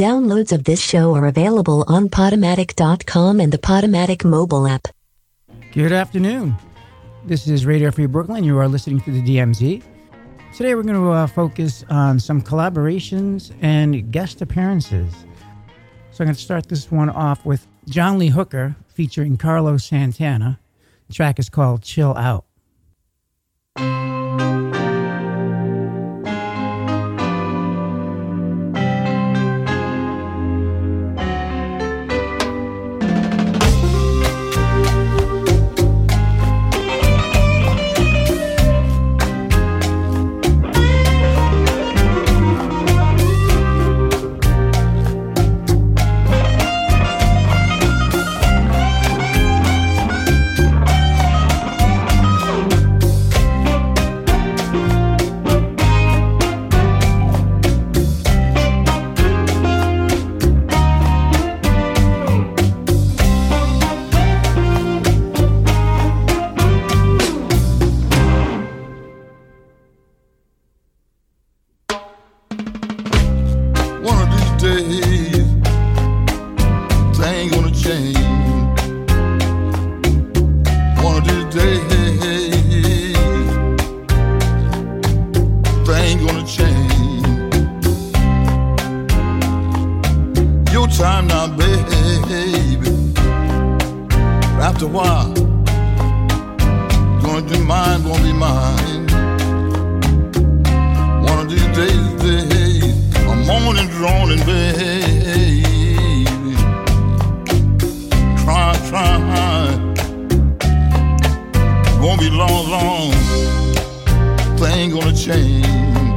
Downloads of this show are available on Podomatic.com and the Podomatic mobile app. Good afternoon. This is Radio Free Brooklyn. You are listening to the DMZ. Today we're going to uh, focus on some collaborations and guest appearances. So I'm going to start this one off with John Lee Hooker featuring Carlos Santana. The track is called Chill Out. long, long thing gonna change.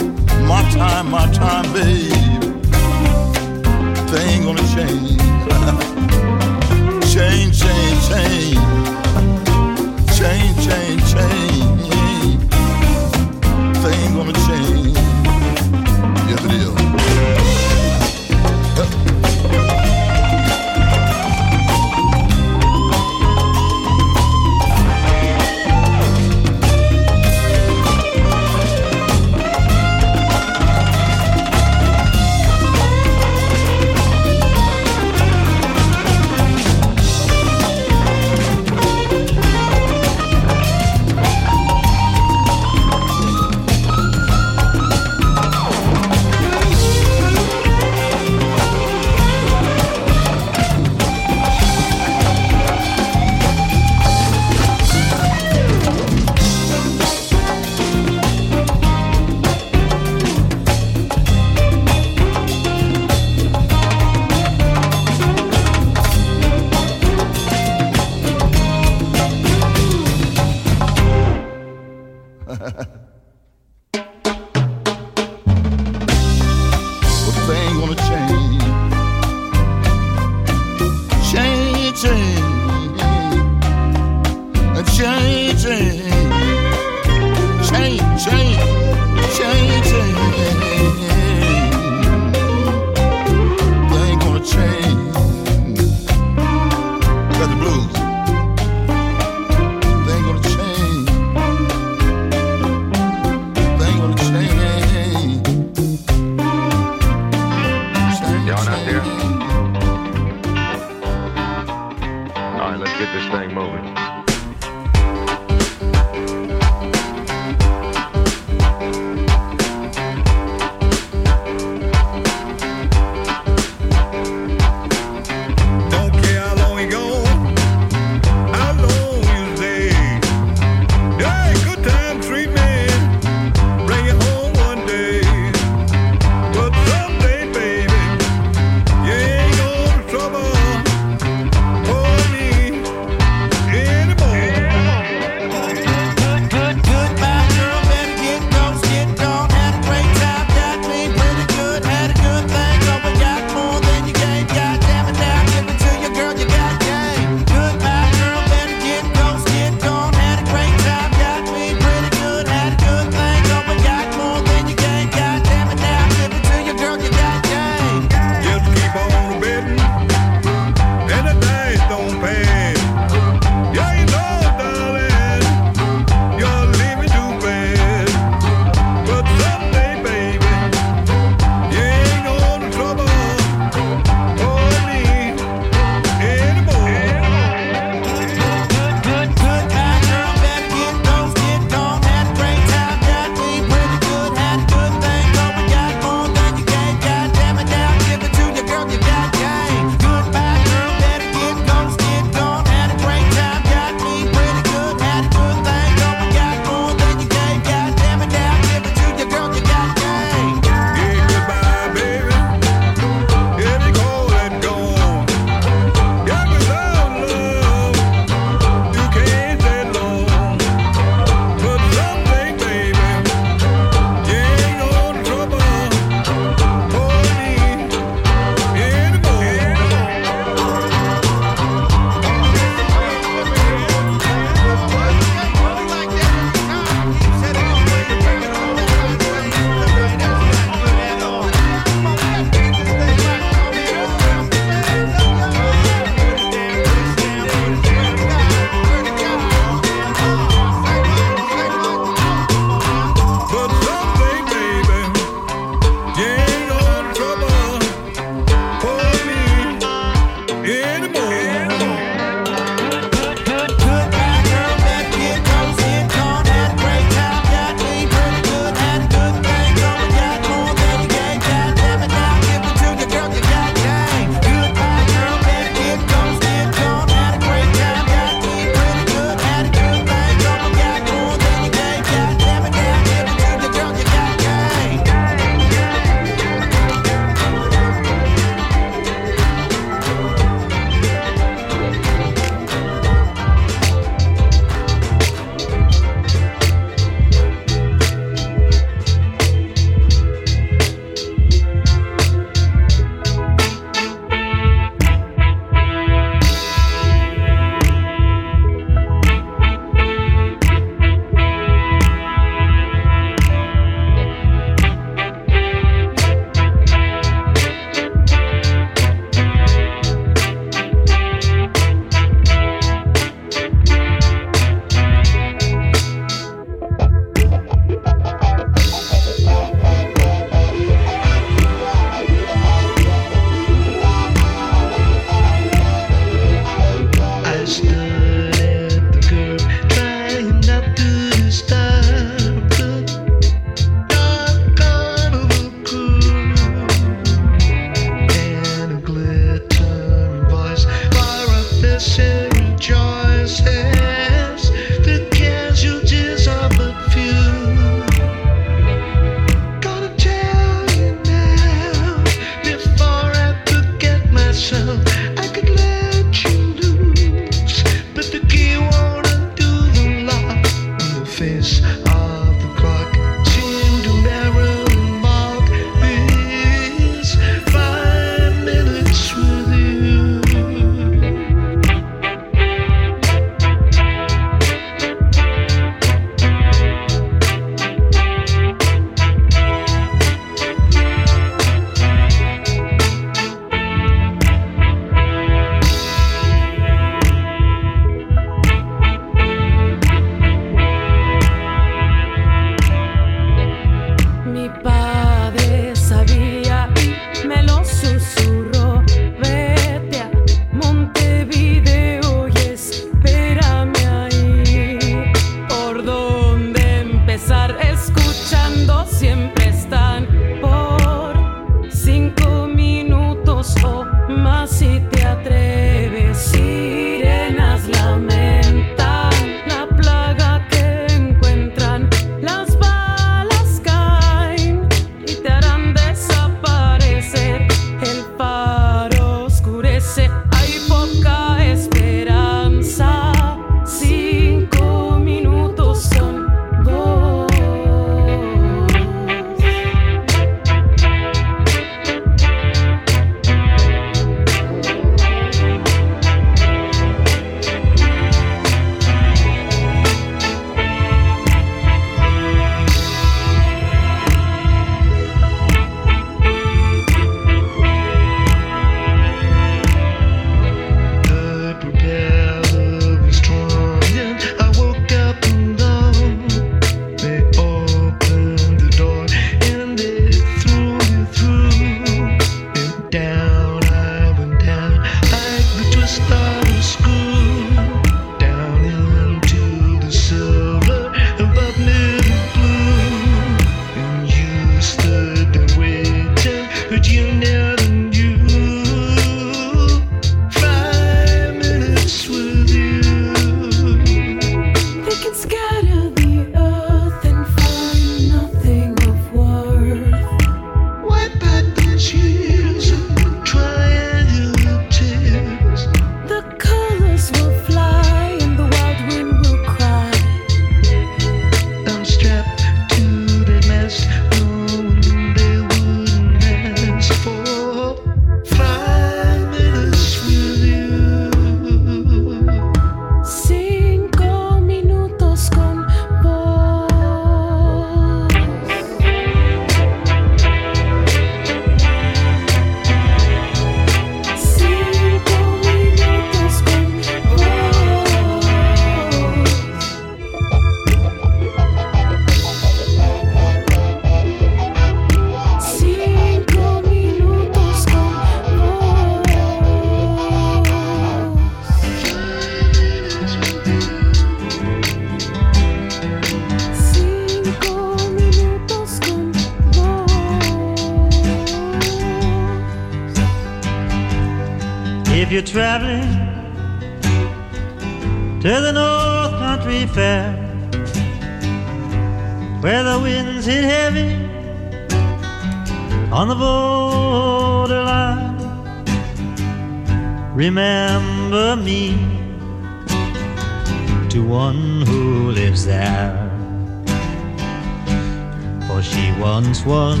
once was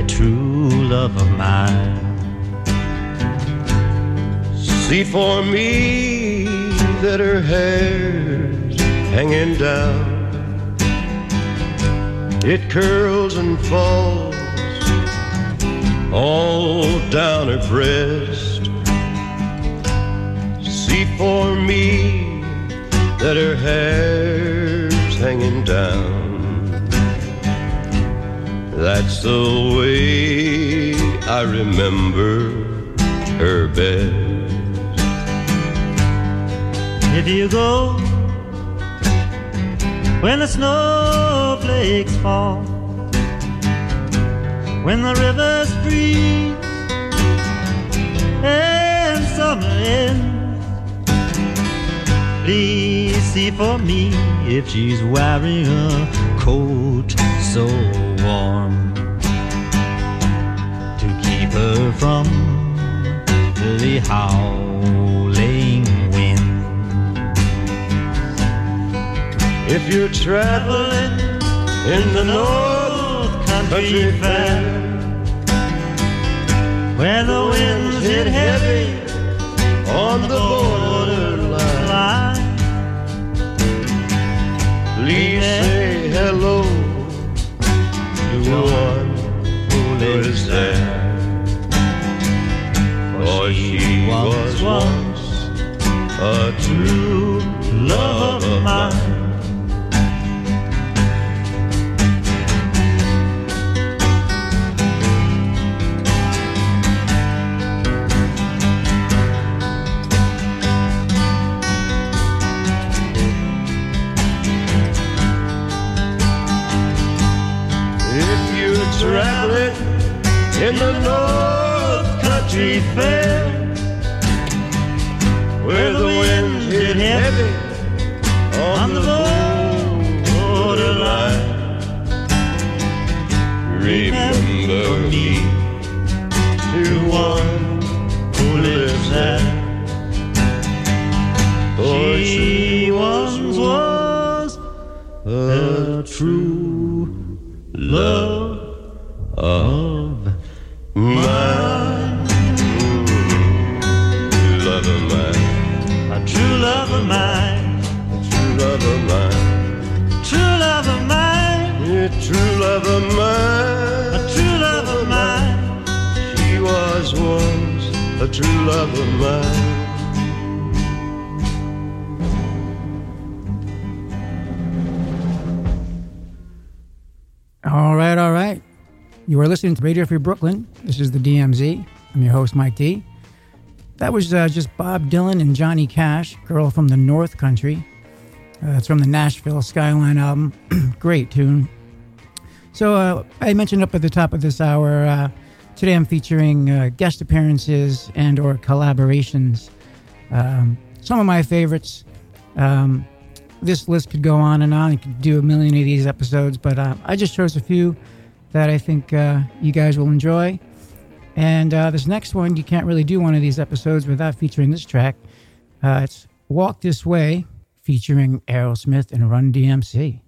a true love of mine. See for me that her hair's hanging down. It curls and falls all down her breast. See for me that her hair's hanging down. That's the way I remember her best. If you go when the snowflakes fall, when the rivers freeze and summer ends, please see for me if she's wearing a coat so warm to keep her from the howling wind. If you're traveling in the North Country Fair, where the winds hit heavy on the borderline, please say hello one who lives there. For she was once a true love of mine. In the North Country Fair, where the winds hit heavy on the borderline, remember me true love of mine. All right, all right. You are listening to Radio Free Brooklyn. This is the DMZ. I'm your host, Mike D. That was uh, just Bob Dylan and Johnny Cash, Girl from the North Country. Uh, that's from the Nashville Skyline album. Great tune. So uh, I mentioned up at the top of this hour, uh, today I'm featuring uh, guest appearances and or collaborations. Um, some of my favorites. Um, this list could go on and on. You could do a million of these episodes, but uh, I just chose a few that I think uh, you guys will enjoy. And uh, this next one, you can't really do one of these episodes without featuring this track. Uh, it's Walk This Way, featuring Aerosmith and Run DMC.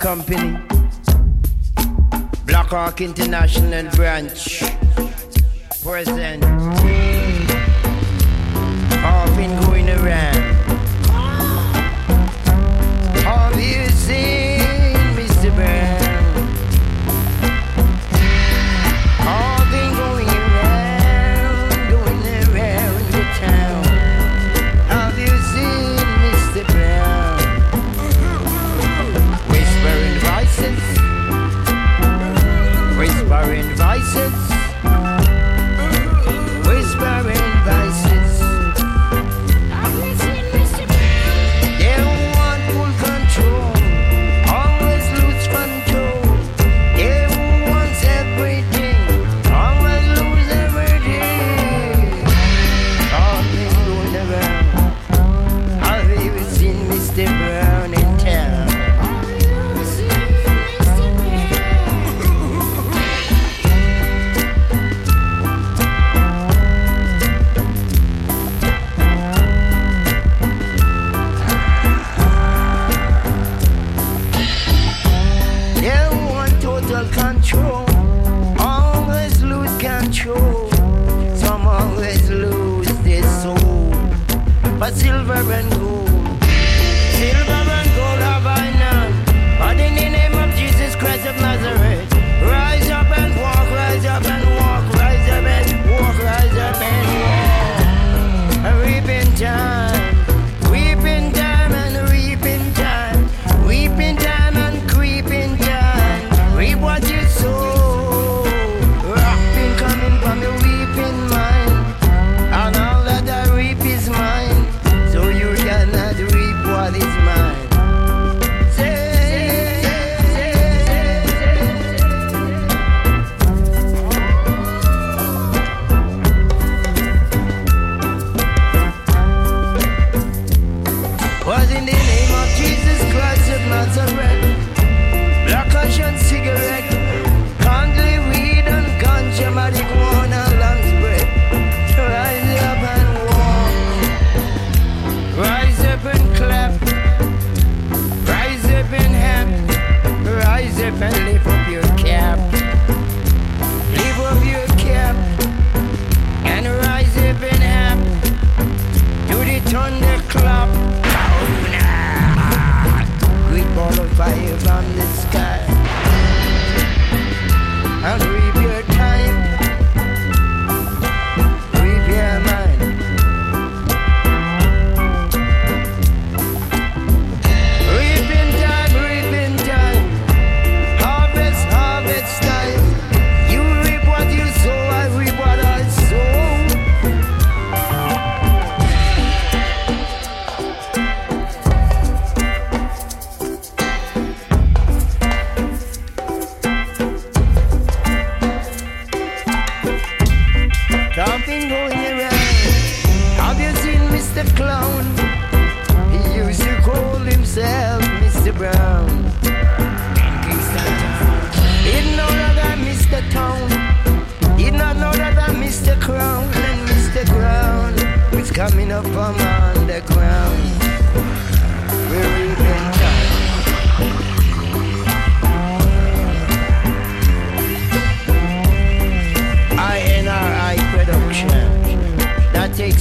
Company, Blackhawk International Branch, present.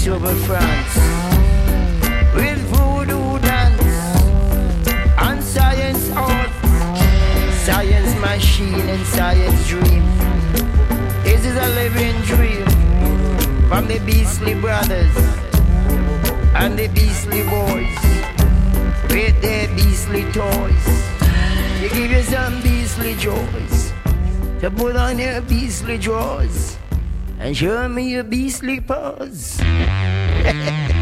over France with voodoo dance and science art, science machine and science dream. This is a living dream from the Beastly Brothers and the Beastly Boys with their beastly toys. You give you some beastly joys to put on your beastly drawers and show me your beastly paws.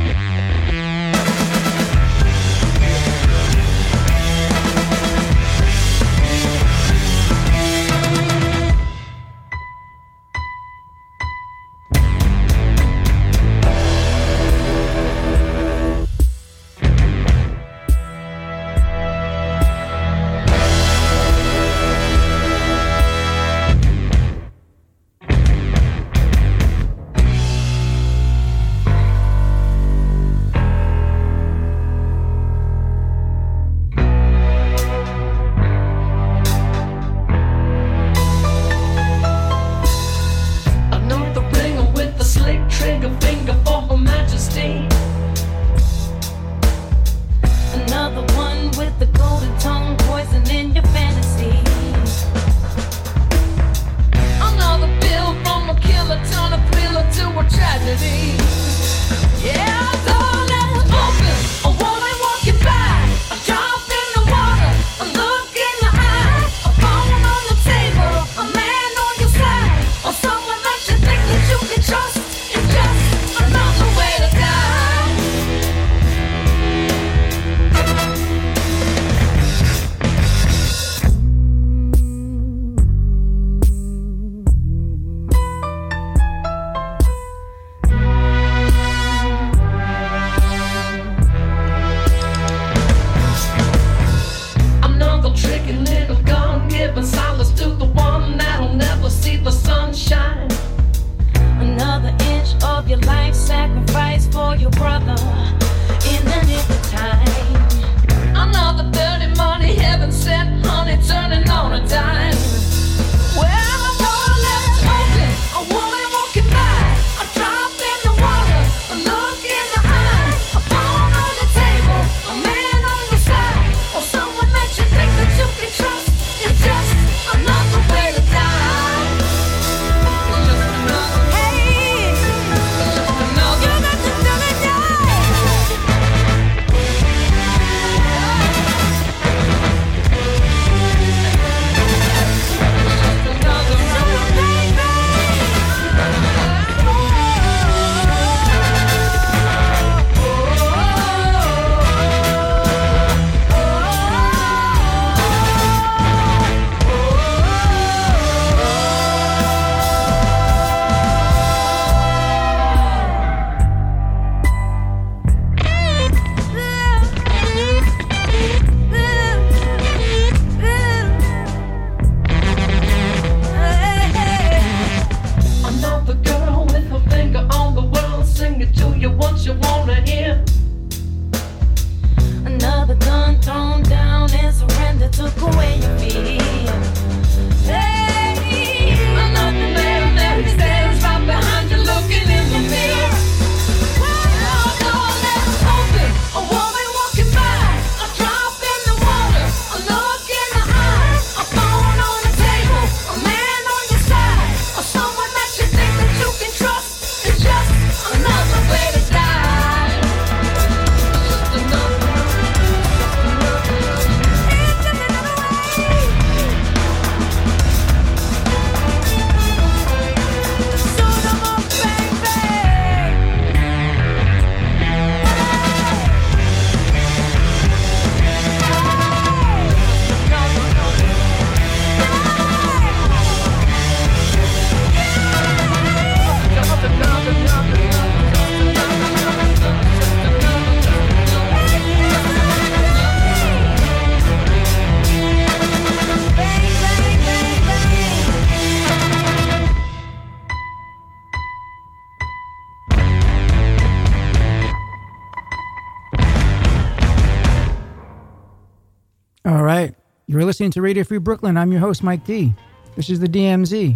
listening to Radio Free Brooklyn. I'm your host, Mike D. This is the DMZ.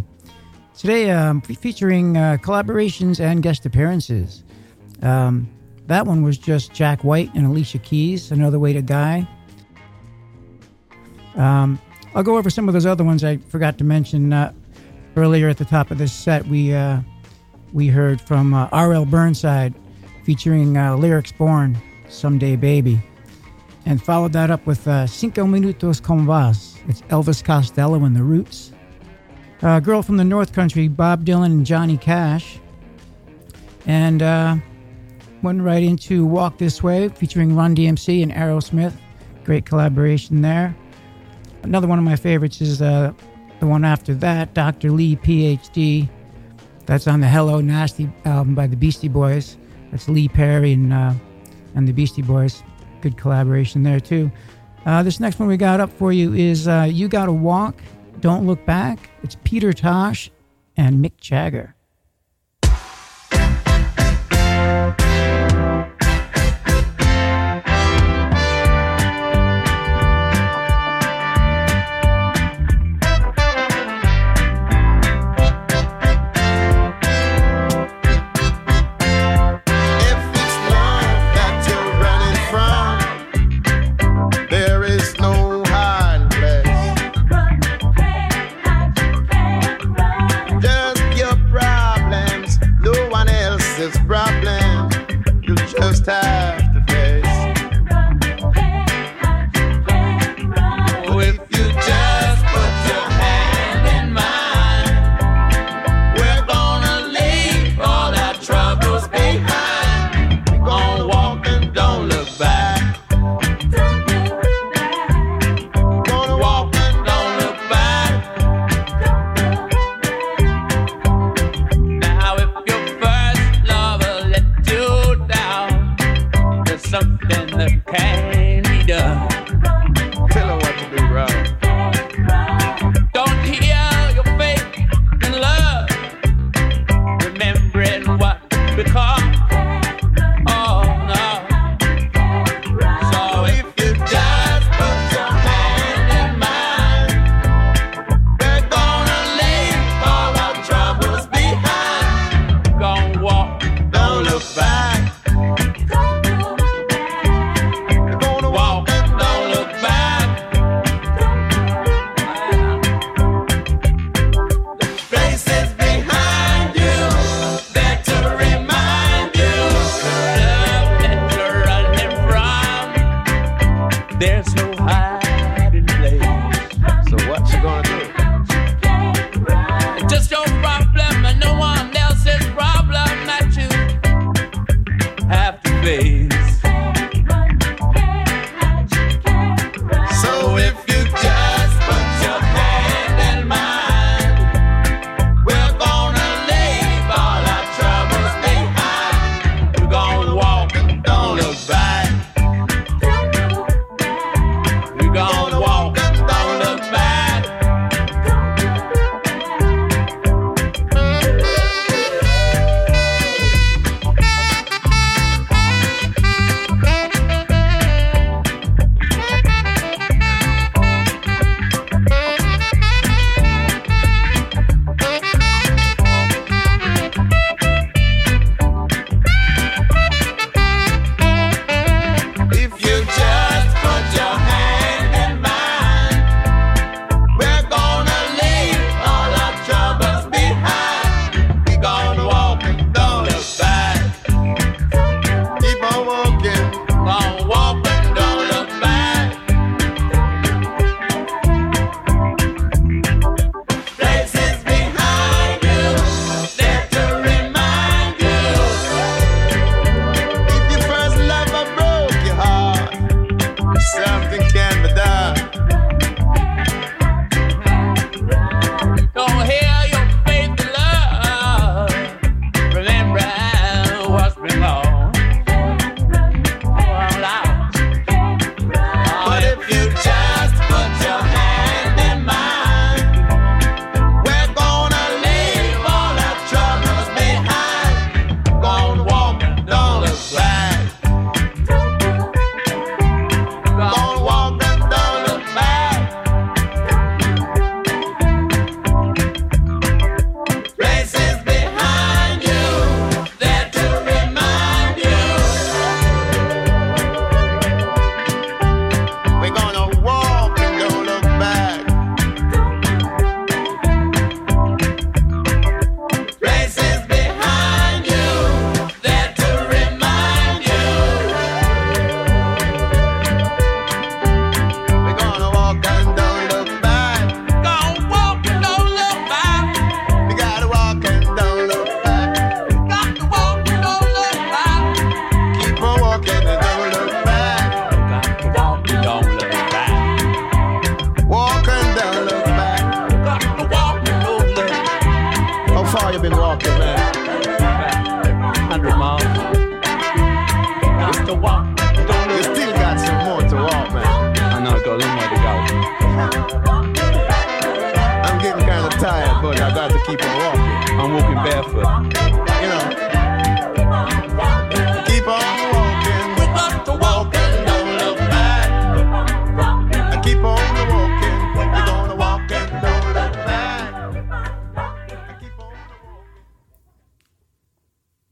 Today, I'm um, featuring uh, collaborations and guest appearances. Um, that one was just Jack White and Alicia Keys, Another Way to Die. Um, I'll go over some of those other ones I forgot to mention uh, earlier at the top of this set. We uh, we heard from uh, R.L. Burnside featuring uh, Lyrics Born, Someday Baby and followed that up with uh, Cinco Minutos con Vos. It's Elvis Costello and the Roots. Uh, girl from the North Country, Bob Dylan and Johnny Cash. And uh, went right into Walk This Way featuring Run DMC and Aerosmith. Great collaboration there. Another one of my favorites is uh, the one after that, Dr. Lee, PhD. That's on the Hello Nasty album by the Beastie Boys. That's Lee Perry and, uh, and the Beastie Boys. Good collaboration there, too. Uh, this next one we got up for you is uh, You Gotta Walk, Don't Look Back. It's Peter Tosh and Mick Jagger.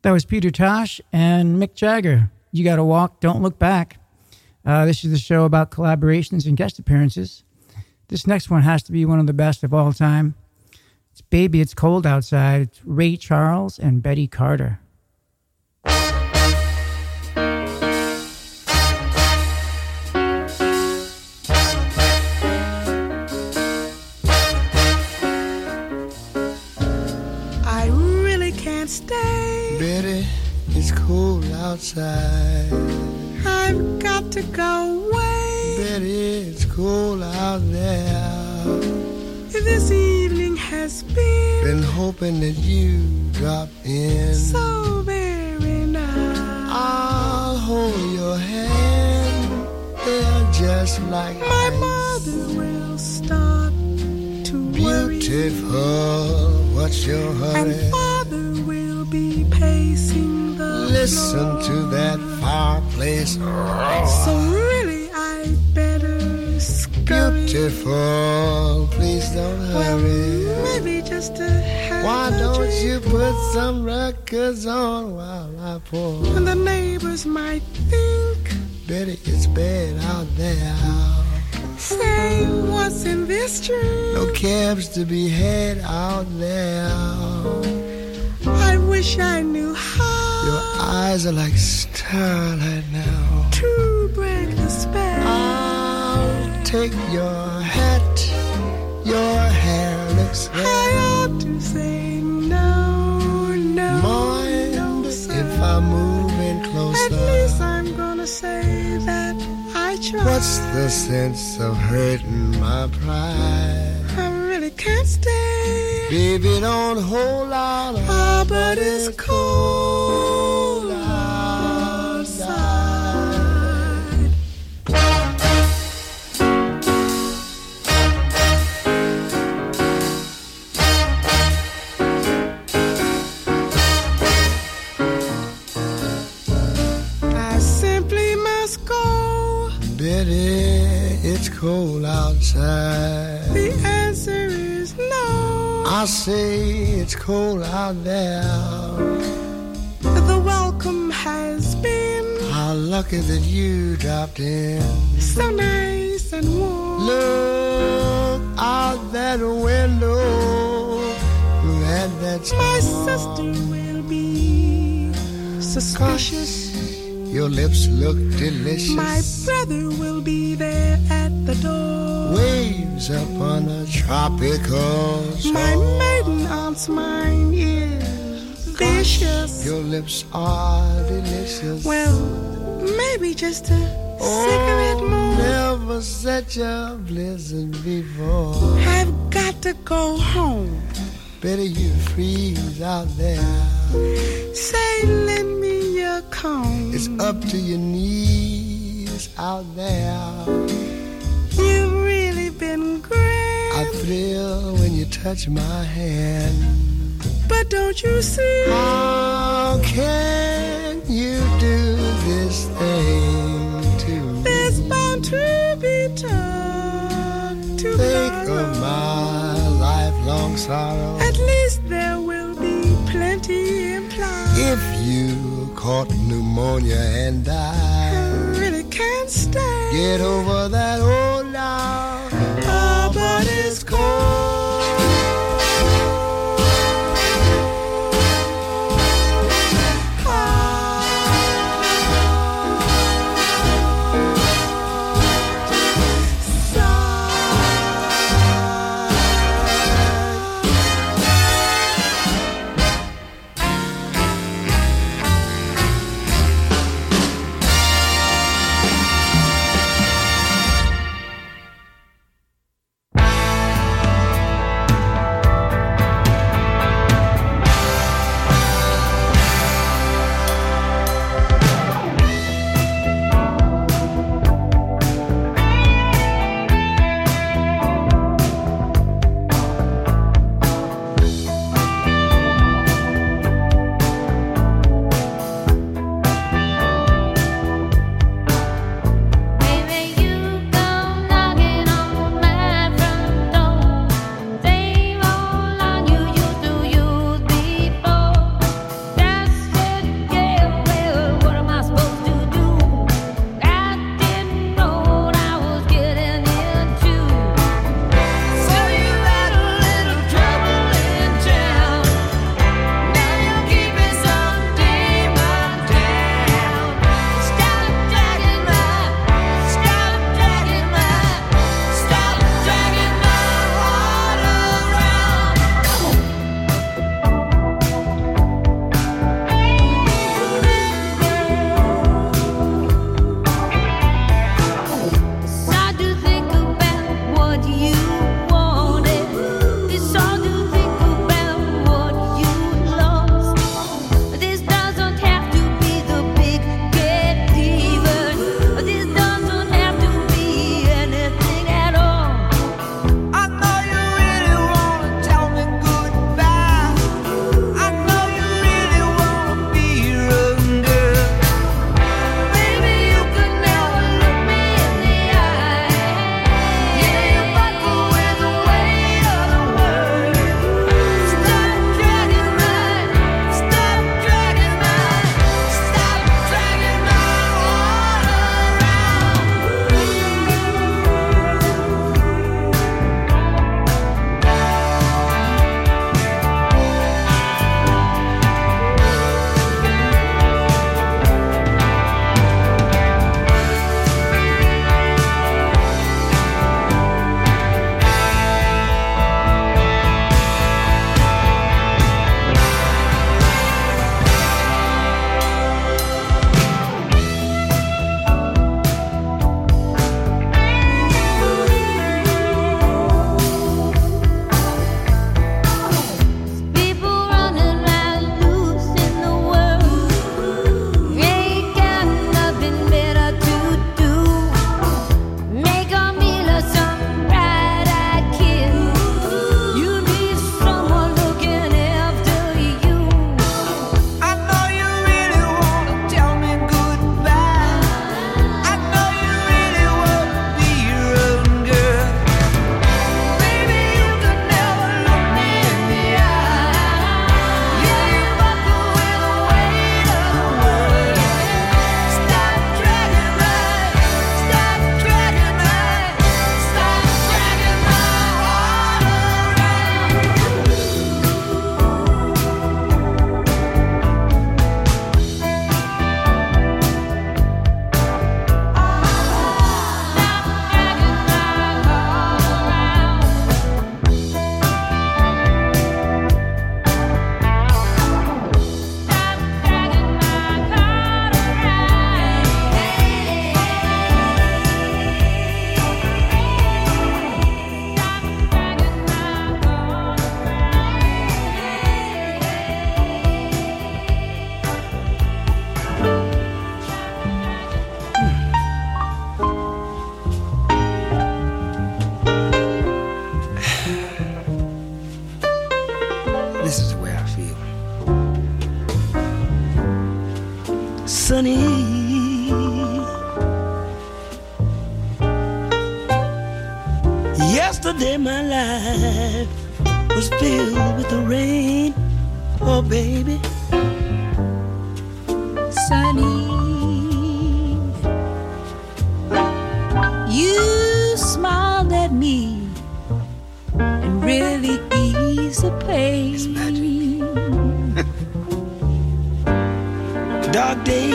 That was Peter Tosh and Mick Jagger. You got to walk, don't look back. Uh, this is the show about collaborations and guest appearances. This next one has to be one of the best of all time. It's Baby, It's Cold Outside. It's Ray Charles and Betty Carter. Outside. I've got to go away. Betty, it's cold out there. This evening has been Been hoping that you drop in. so very nice. I'll hold your hand. They're just like My ice. mother will start to worry, Beautiful, what's your hurry? and father will be pacing Listen to that fireplace. So really, I better scurry. Beautiful, please don't Well, hurry. maybe just a have Why a don't you put some records on while I pour? And the neighbors might think, Betty, it's bad out there. say, what's in this drink? No cabs to be had out there. I wish I knew how Your eyes are like starlight now. to break the spell. I'll take your hat. Your hair looks I red. ought to say no, no, Mind no, if I move in closer? At least I'm gonna say that I tried. What's the sense of hurting my pride? I really can't stay. Baby, don't hold out. Ah, but it's cold outside. I simply must go. Betty, it's cold outside. I say it's cold out there. The welcome has been How lucky that you dropped in. so nice and warm. Look out that window. At that My sister will be suspicious. Your lips look delicious. My brother will be there at the door. Waves upon a tropical shore. My maiden aunt's mind is vicious. Your lips are delicious. Well, maybe just a cigarette oh, more. Never such a blizzard before. I've got to go home. Better you freeze out there. Say, lend your. It's up to your knees out there. You've really been great. I thrill when you touch my hand. But don't you see? How can you do this thing to me? There's bound to be talk Think of my lifelong sorrow. Caught pneumonia and I really can't stay. get over that old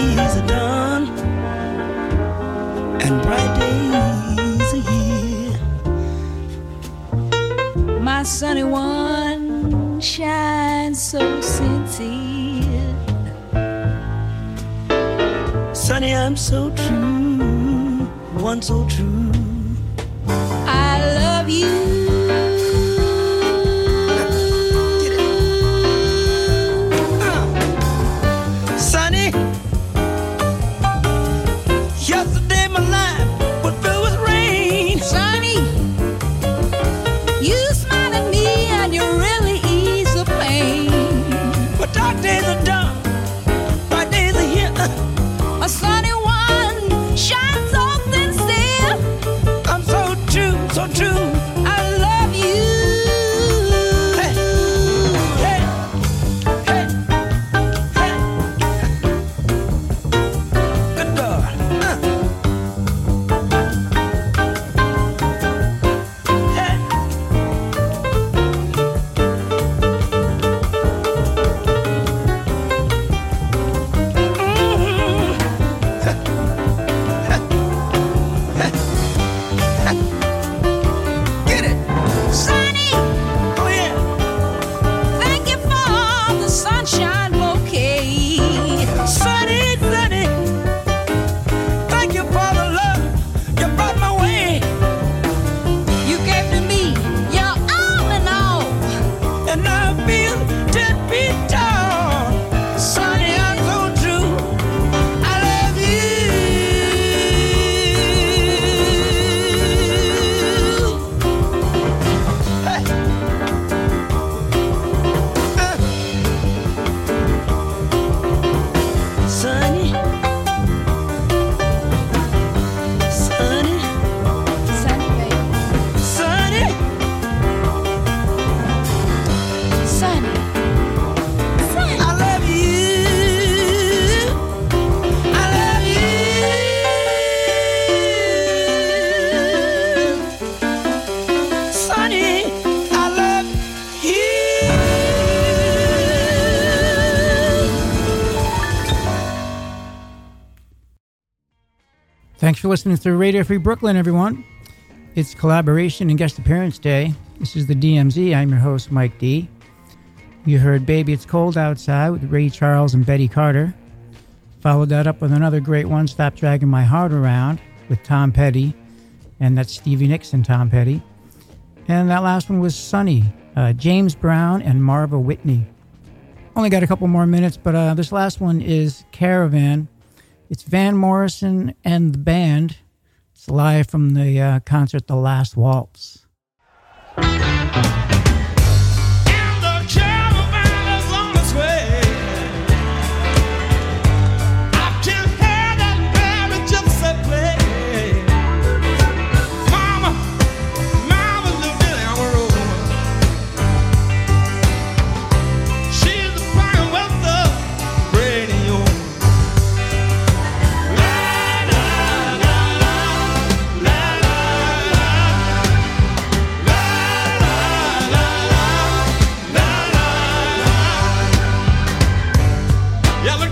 days are done and bright days are here. My sunny one shines so sincere. Sonny, I'm so true, one so true. I love you. For listening to Radio Free Brooklyn, everyone. It's collaboration and guest appearance day. This is the DMZ. I'm your host, Mike D. You heard Baby It's Cold Outside with Ray Charles and Betty Carter. Followed that up with another great one, Stop Dragging My Heart Around with Tom Petty. And that's Stevie Nicks and Tom Petty. And that last one was Sunny, uh, James Brown and Marva Whitney. Only got a couple more minutes, but uh, this last one is Caravan. It's Van Morrison and the band. It's live from the uh, concert The Last Waltz.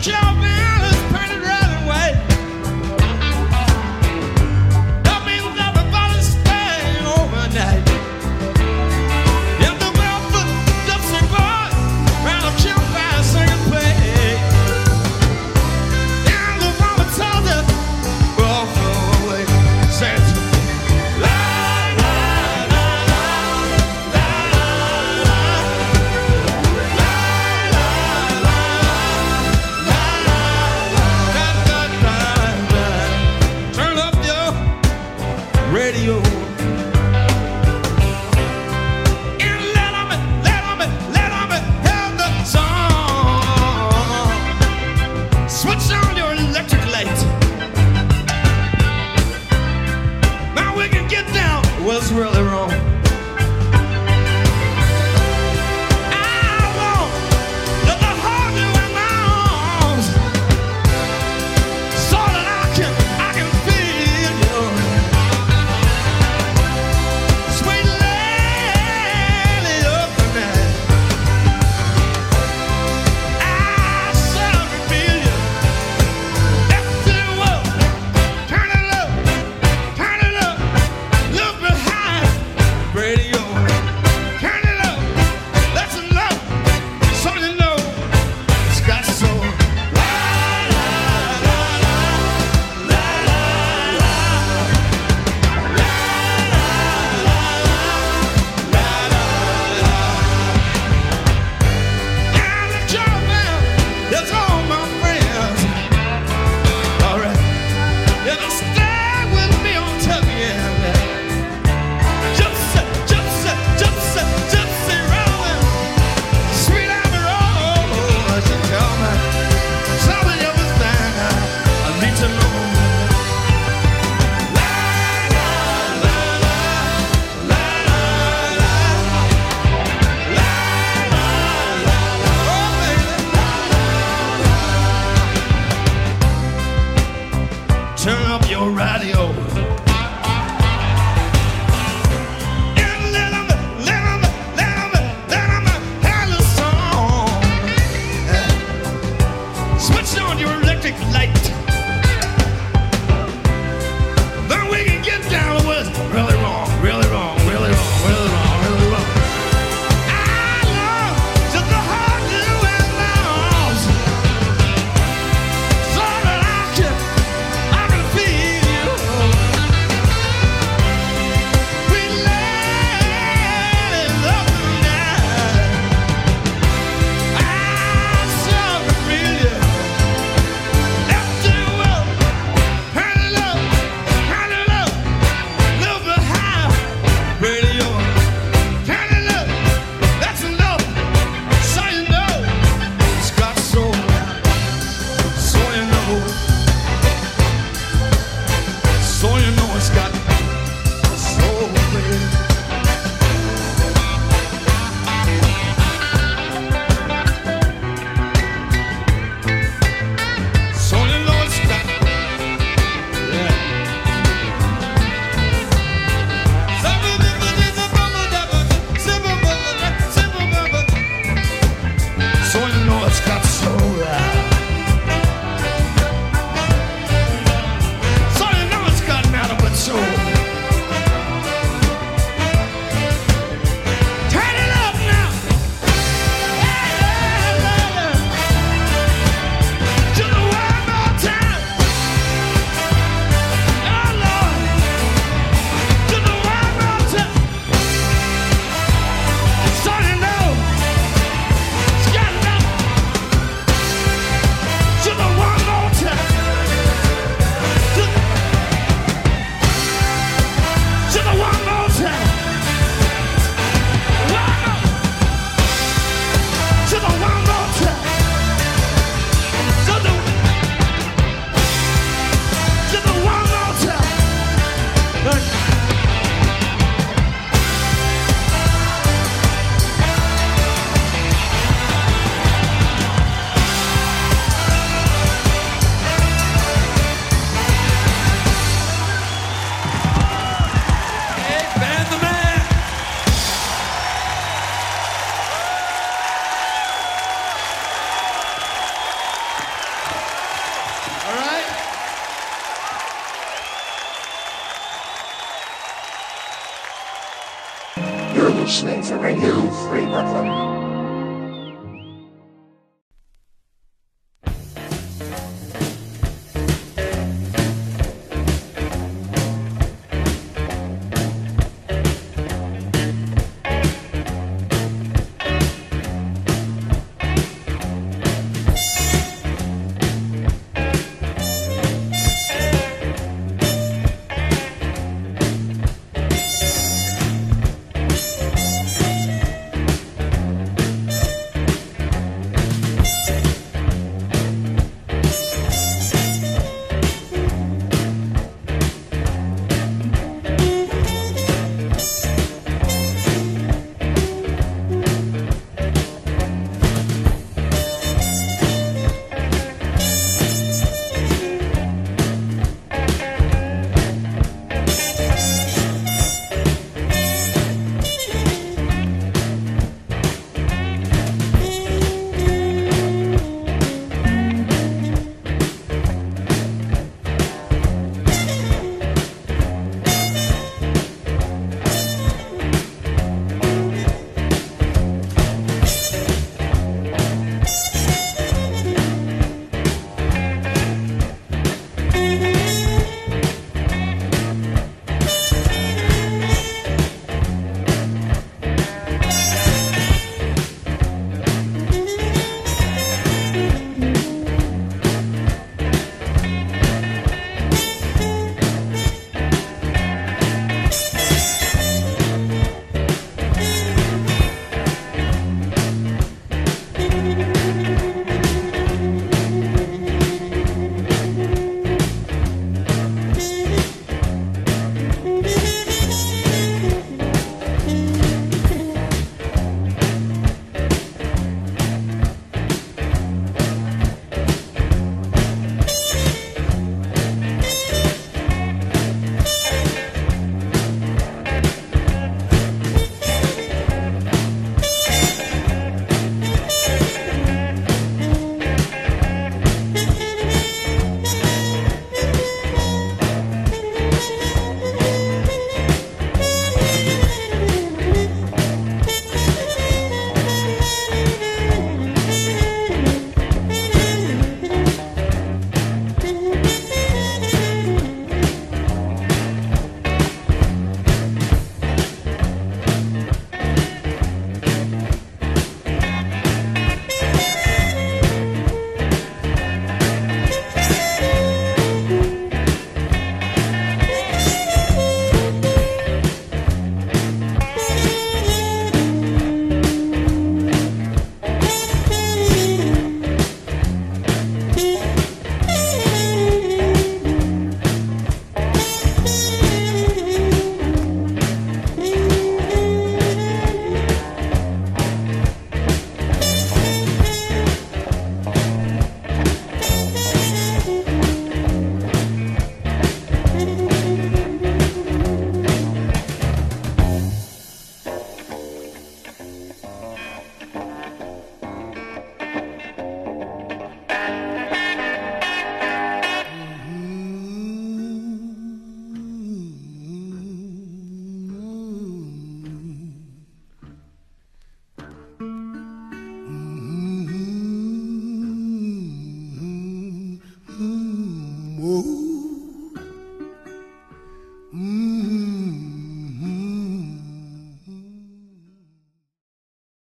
jumping.